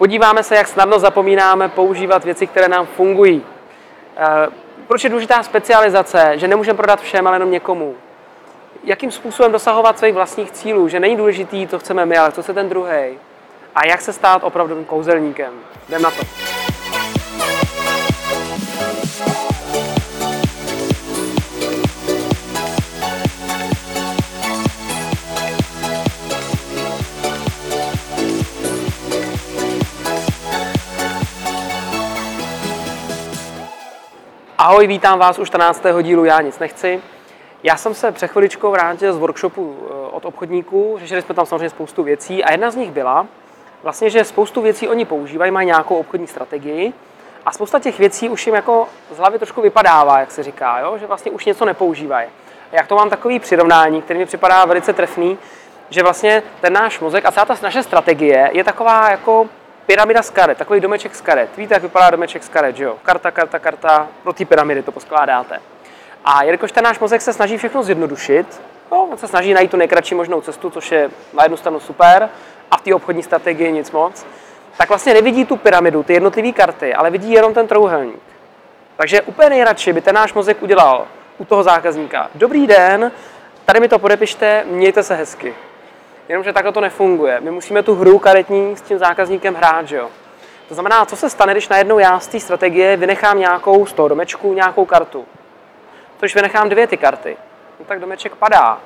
Podíváme se, jak snadno zapomínáme používat věci, které nám fungují. Eh, proč je důležitá specializace, že nemůžeme prodat všem, ale jenom někomu. Jakým způsobem dosahovat svých vlastních cílů, že není důležitý, to chceme my, ale co se ten druhý. A jak se stát opravdovým kouzelníkem. Jdem na to. Ahoj, vítám vás u 14. dílu Já nic nechci. Já jsem se před chviličkou vrátil z workshopu eh, od obchodníků, řešili jsme tam samozřejmě spoustu věcí a jedna z nich byla, vlastně, že spoustu věcí oni používají, mají nějakou obchodní strategii a spousta těch věcí už jim jako z hlavy trošku vypadává, jak se říká, jo? že vlastně už něco nepoužívají. A jak to mám takový přirovnání, který mi připadá velice trefný, že vlastně ten náš mozek a celá ta naše strategie je taková jako pyramida z karet, takový domeček z karet. Víte, jak vypadá domeček z karet, že jo? Karta, karta, karta, pro ty pyramidy to poskládáte. A jelikož ten náš mozek se snaží všechno zjednodušit, no, on se snaží najít tu nejkratší možnou cestu, což je na jednu stranu super, a v té obchodní strategii nic moc, tak vlastně nevidí tu pyramidu, ty jednotlivé karty, ale vidí jenom ten trouhelník. Takže úplně nejradši by ten náš mozek udělal u toho zákazníka. Dobrý den, tady mi to podepište, mějte se hezky. Jenomže takhle to nefunguje. My musíme tu hru karetní s tím zákazníkem hrát, že jo? To znamená, co se stane, když najednou já z té strategie vynechám nějakou z toho domečku, nějakou kartu. To, když vynechám dvě ty karty, no tak domeček padá.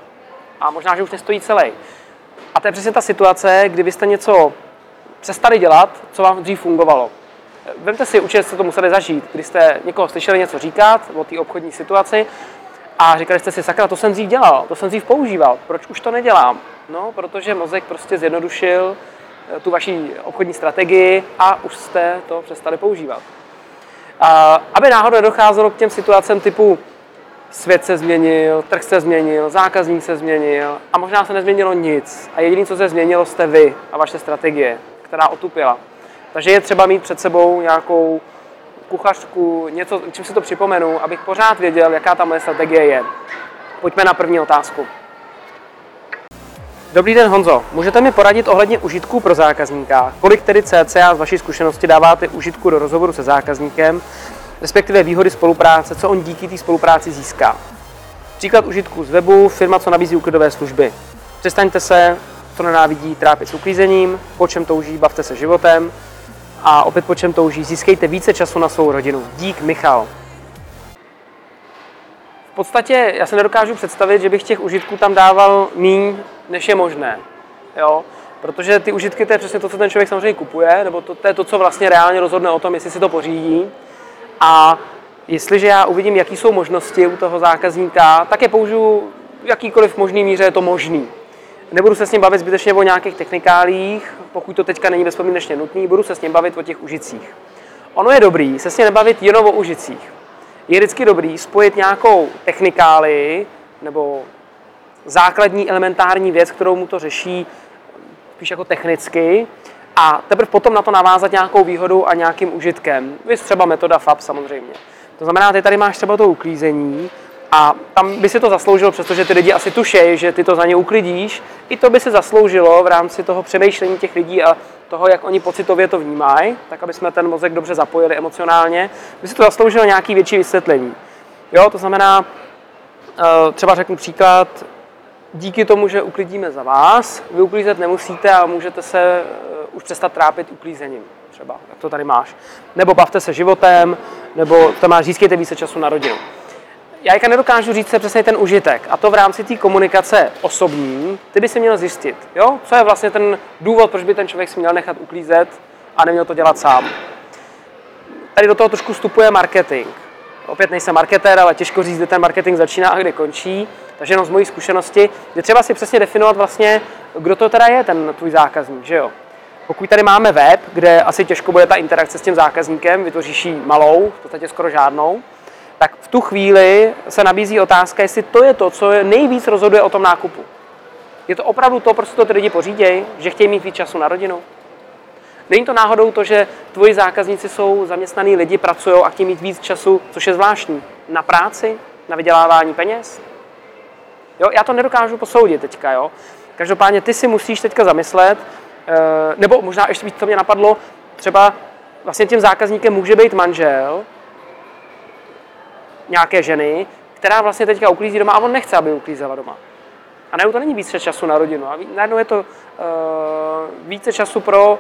A možná, že už nestojí celý. A to je přesně ta situace, kdy byste něco přestali dělat, co vám dřív fungovalo. Vemte si, určitě jste to museli zažít, kdy jste někoho slyšeli něco říkat o té obchodní situaci a říkali jste si, sakra, to jsem dřív dělal, to jsem dřív používal, proč už to nedělám? No, protože mozek prostě zjednodušil eh, tu vaši obchodní strategii a už jste to přestali používat. A aby náhodou nedocházelo k těm situacem typu svět se změnil, trh se změnil, zákazník se změnil a možná se nezměnilo nic. A jediné, co se změnilo, jste vy a vaše strategie, která otupila. Takže je třeba mít před sebou nějakou kuchařku, něco, čím si to připomenu, abych pořád věděl, jaká ta moje strategie je. Pojďme na první otázku. Dobrý den Honzo, můžete mi poradit ohledně užitků pro zákazníka? Kolik tedy CCA z vaší zkušenosti dáváte užitku do rozhovoru se zákazníkem, respektive výhody spolupráce, co on díky té spolupráci získá? Příklad užitku z webu, firma, co nabízí uklidové služby. Přestaňte se, co nenávidí, trápit s uklízením, po čem touží, bavte se životem a opět po čem touží, získejte více času na svou rodinu. Dík Michal. V podstatě já se nedokážu představit, že bych těch užitků tam dával míň, než je možné. Jo? Protože ty užitky, to je přesně to, co ten člověk samozřejmě kupuje, nebo to, to je to, co vlastně reálně rozhodne o tom, jestli si to pořídí. A jestliže já uvidím, jaké jsou možnosti u toho zákazníka, tak je použiju jakýkoliv možný míře je to možný. Nebudu se s ním bavit zbytečně o nějakých technikálích, pokud to teďka není bezpodmínečně nutný, budu se s ním bavit o těch užicích. Ono je dobrý se s ním nebavit jenom o užicích. Je vždycky dobrý spojit nějakou technikáli nebo základní elementární věc, kterou mu to řeší spíš jako technicky a teprve potom na to navázat nějakou výhodou a nějakým užitkem. Vy třeba metoda FAB samozřejmě. To znamená, ty tady máš třeba to uklízení a tam by si to zasloužilo, přestože ty lidi asi tušejí, že ty to za ně uklidíš, i to by se zasloužilo v rámci toho přemýšlení těch lidí a toho, jak oni pocitově to vnímají, tak aby jsme ten mozek dobře zapojili emocionálně, by si to zasloužilo nějaký větší vysvětlení. Jo, to znamená, eh, třeba řeknu příklad, díky tomu, že uklidíme za vás, vy uklízet nemusíte a můžete se eh, už přestat trápit uklízením třeba, jak to tady máš. Nebo bavte se životem, nebo tam máš, získejte více času na rodinu. Já nedokážu říct se přesně ten užitek. A to v rámci té komunikace osobní, ty by si měl zjistit, jo? co je vlastně ten důvod, proč by ten člověk si měl nechat uklízet a neměl to dělat sám. Tady do toho trošku vstupuje marketing. Opět nejsem marketér, ale těžko říct, kde ten marketing začíná a kde končí. Takže jenom z mojí zkušenosti je třeba si přesně definovat vlastně, kdo to teda je ten tvůj zákazník, že jo? Pokud tady máme web, kde asi těžko bude ta interakce s tím zákazníkem, vytvoříš ji malou, v podstatě skoro žádnou, tak v tu chvíli se nabízí otázka, jestli to je to, co nejvíc rozhoduje o tom nákupu. Je to opravdu to, proč to ty lidi pořídějí, že chtějí mít víc času na rodinu? Není to náhodou to, že tvoji zákazníci jsou zaměstnaní lidi, pracují a chtějí mít víc času, což je zvláštní, na práci, na vydělávání peněz? Jo, já to nedokážu posoudit teďka, jo. Každopádně ty si musíš teďka zamyslet, eh, nebo možná ještě víc, co mě napadlo, třeba vlastně tím zákazníkem může být manžel nějaké ženy, která vlastně teďka uklízí doma a on nechce, aby uklízela doma. A najednou to není více času na rodinu. A najednou je to uh, více času pro uh,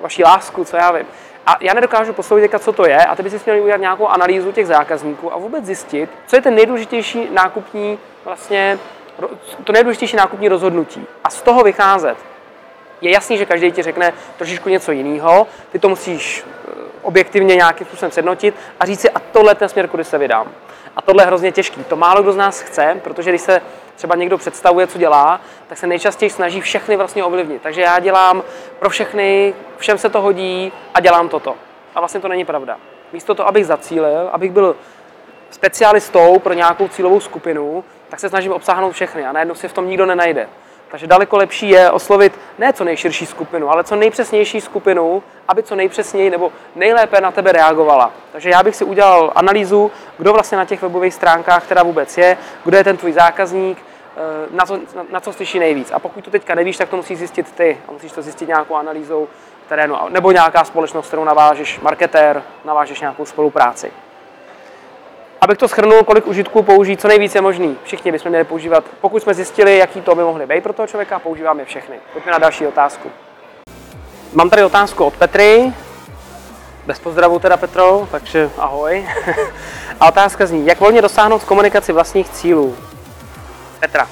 vaši lásku, co já vím. A já nedokážu posoudit, co to je, a ty bys si měl udělat nějakou analýzu těch zákazníků a vůbec zjistit, co je ten nejdůležitější nákupní, vlastně, to nejdůležitější nákupní rozhodnutí. A z toho vycházet. Je jasný, že každý ti řekne trošičku něco jiného, ty to musíš eh, objektivně nějakým způsobem sjednotit a říct si, a tohle ten směr, kudy se vydám. A tohle je hrozně těžký. To málo kdo z nás chce, protože když se třeba někdo představuje, co dělá, tak se nejčastěji snaží všechny vlastně ovlivnit. Takže já dělám pro všechny, všem se to hodí a dělám toto. A vlastně to není pravda. Místo toho, abych zacílil, abych byl specialistou pro nějakou cílovou skupinu, tak se snažím obsáhnout všechny a najednou si v tom nikdo nenajde. Takže daleko lepší je oslovit ne co nejširší skupinu, ale co nejpřesnější skupinu, aby co nejpřesněji nebo nejlépe na tebe reagovala. Takže já bych si udělal analýzu, kdo vlastně na těch webových stránkách teda vůbec je, kdo je ten tvůj zákazník, eh, na co, na, na co slyší nejvíc. A pokud to teďka nevíš, tak to musíš zjistit ty. A musíš to zjistit nějakou analýzou terénu, nebo nějaká společnost, kterou navážeš marketér, navážeš nějakou spolupráci. Abych to schrnul, kolik užitků použít, co nejvíce možný. Všichni bychom měli používat. Pokud jsme zjistili, jaký to by mohly být pro toho člověka, používáme všechny. Pojďme na další otázku. Mám tady otázku od Petry. Bez pozdravu teda Petro, takže ahoj. A otázka zní, jak volně dosáhnout v komunikaci vlastních cílů? Petra.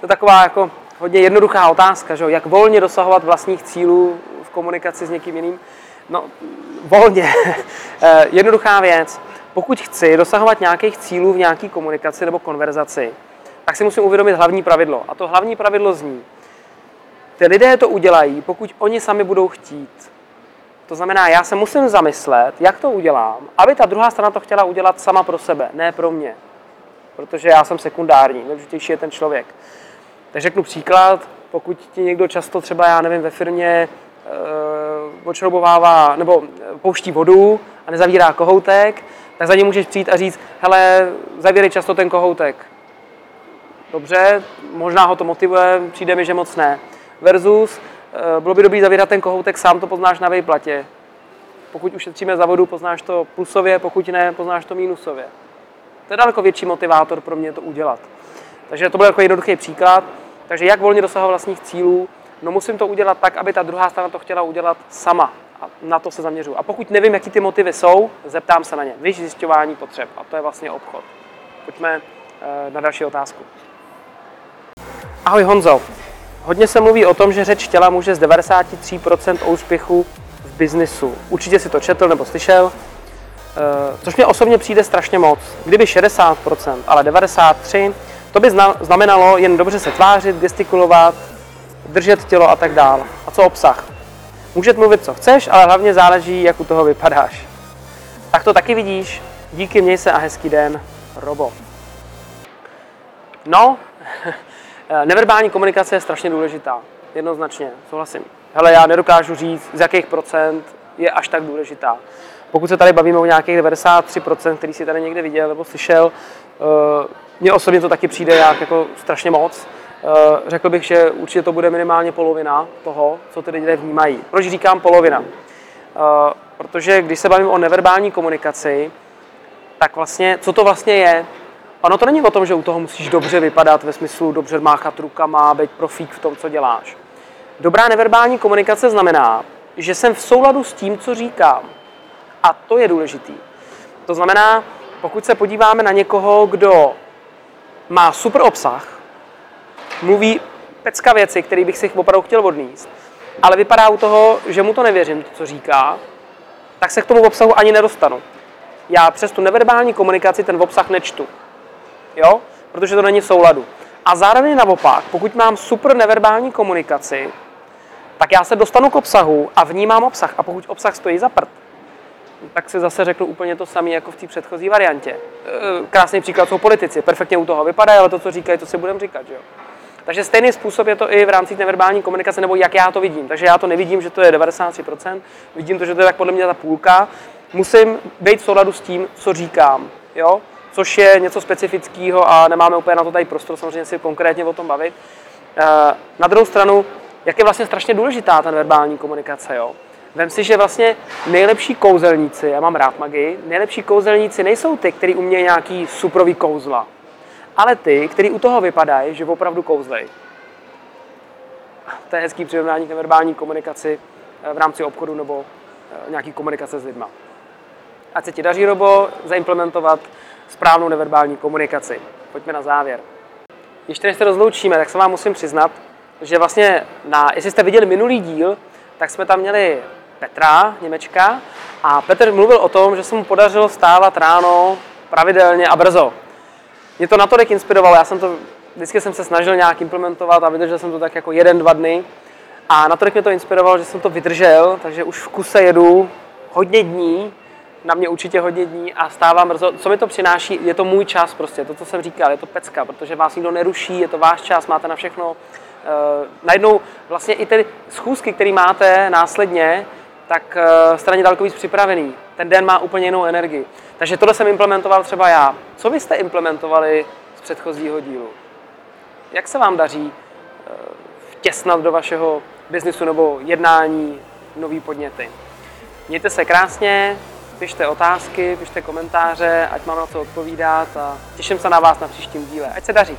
To je taková jako hodně jednoduchá otázka, že? jak volně dosahovat vlastních cílů v komunikaci s někým jiným. No, volně. Eh, jednoduchá věc. Pokud chci dosahovat nějakých cílů v nějaké komunikaci nebo konverzaci, tak si musím uvědomit hlavní pravidlo. A to hlavní pravidlo zní, ty lidé to udělají, pokud oni sami budou chtít. To znamená, já se musím zamyslet, jak to udělám, aby ta druhá strana to chtěla udělat sama pro sebe, ne pro mě. Protože já jsem sekundární, nejdůležitější je ten člověk. Tak řeknu příklad, pokud ti někdo často třeba, já nevím, ve firmě uh, odšroubovává nebo pouští vodu a nezavírá kohoutek, tak za ním můžeš přijít a říct, hele, zavírej často ten kohoutek. Dobře, možná ho to motivuje, přijde mi, že moc ne. Versus, uh, bylo by dobré zavírat ten kohoutek, sám to poznáš na vejplatě. Pokud ušetříme za vodu, poznáš to plusově, pokud ne, poznáš to mínusově. To je daleko větší motivátor pro mě to udělat. Takže to byl jako jednoduchý příklad. Takže jak volně dosahovat vlastních cílů? No musím to udělat tak, aby ta druhá strana to chtěla udělat sama. A na to se zaměřuji. A pokud nevím, jaký ty motivy jsou, zeptám se na ně. Víš zjišťování potřeb. A to je vlastně obchod. Pojďme eh, na další otázku. Ahoj Honzo. Hodně se mluví o tom, že řeč těla může z 93% o úspěchu v biznisu. Určitě si to četl nebo slyšel. Eh, což mě osobně přijde strašně moc. Kdyby 60%, ale 93%, to by znamenalo jen dobře se tvářit, gestikulovat, držet tělo a tak dále. A co obsah? Můžeš mluvit, co chceš, ale hlavně záleží, jak u toho vypadáš. Tak to taky vidíš. Díky, měj se a hezký den, Robo. No, neverbální komunikace je strašně důležitá. Jednoznačně, souhlasím. Hele, já nedokážu říct, z jakých procent je až tak důležitá. Pokud se tady bavíme o nějakých 93%, který si tady někde viděl nebo slyšel, eh, mně osobně to taky přijde jak jako strašně moc. Eh, řekl bych, že určitě to bude minimálně polovina toho, co ty lidé vnímají. Proč říkám polovina? Eh, protože když se bavím o neverbální komunikaci, tak vlastně, co to vlastně je? Ono to není o tom, že u toho musíš dobře vypadat, ve smyslu dobře máchat rukama, být profík v tom, co děláš. Dobrá neverbální komunikace znamená, že jsem v souladu s tím, co říkám. A to je důležitý. To znamená, pokud se podíváme na někoho, kdo má super obsah, mluví pecka věci, které bych si opravdu chtěl odníst, ale vypadá u toho, že mu to nevěřím, to, co říká, tak se k tomu obsahu ani nedostanu. Já přes tu neverbální komunikaci ten obsah nečtu. Jo? Protože to není v souladu. A zároveň naopak, pokud mám super neverbální komunikaci, tak já se dostanu k obsahu a vnímám obsah. A pokud obsah stojí za prd, tak si zase řeknu úplně to samé jako v té předchozí variantě. E, krásný příklad jsou politici, perfektně u toho vypadají, ale to, co říkají, to si budeme říkat. Že jo? Takže stejný způsob je to i v rámci neverbální komunikace, nebo jak já to vidím. Takže já to nevidím, že to je 93%, vidím to, že to je tak podle mě ta půlka. Musím být v souladu s tím, co říkám. Jo? Což je něco specifického a nemáme úplně na to tady prostor samozřejmě si konkrétně o tom bavit. E, na druhou stranu, jak je vlastně strašně důležitá ta verbální komunikace. Jo? Vem si, že vlastně nejlepší kouzelníci, já mám rád magii, nejlepší kouzelníci nejsou ty, kteří umějí nějaký suprový kouzla, ale ty, kteří u toho vypadají, že opravdu kouzlej. To je hezký přirovnání k neverbální komunikaci eh, v rámci obchodu nebo eh, nějaký komunikace s lidma. Ať se ti daří, Robo, zaimplementovat správnou neverbální komunikaci. Pojďme na závěr. Ještě než se rozloučíme, tak se vám musím přiznat, že vlastně, na, jestli jste viděli minulý díl, tak jsme tam měli Petra, Němečka, a Petr mluvil o tom, že se mu podařilo stávat ráno pravidelně a brzo. Mě to natolik inspirovalo, já jsem to, vždycky jsem se snažil nějak implementovat a vydržel jsem to tak jako jeden, dva dny. A natolik mě to inspirovalo, že jsem to vydržel, takže už v kuse jedu hodně dní, na mě určitě hodně dní a stávám brzo. Co mi to přináší, je to můj čas prostě, to, co jsem říkal, je to pecka, protože vás nikdo neruší, je to váš čas, máte na všechno. Uh, najednou vlastně i ty schůzky, které máte následně, tak eh, straně daleko víc připravený. Ten den má úplně jinou energii. Takže tohle jsem implementoval třeba já. Co vy jste implementovali z předchozího dílu? Jak se vám daří eh, vtěsnat do vašeho biznisu nebo jednání nový podněty? Mějte se krásně, pište otázky, pište komentáře, ať mám na co odpovídat a těším se na vás na příštím díle. Ať se daří!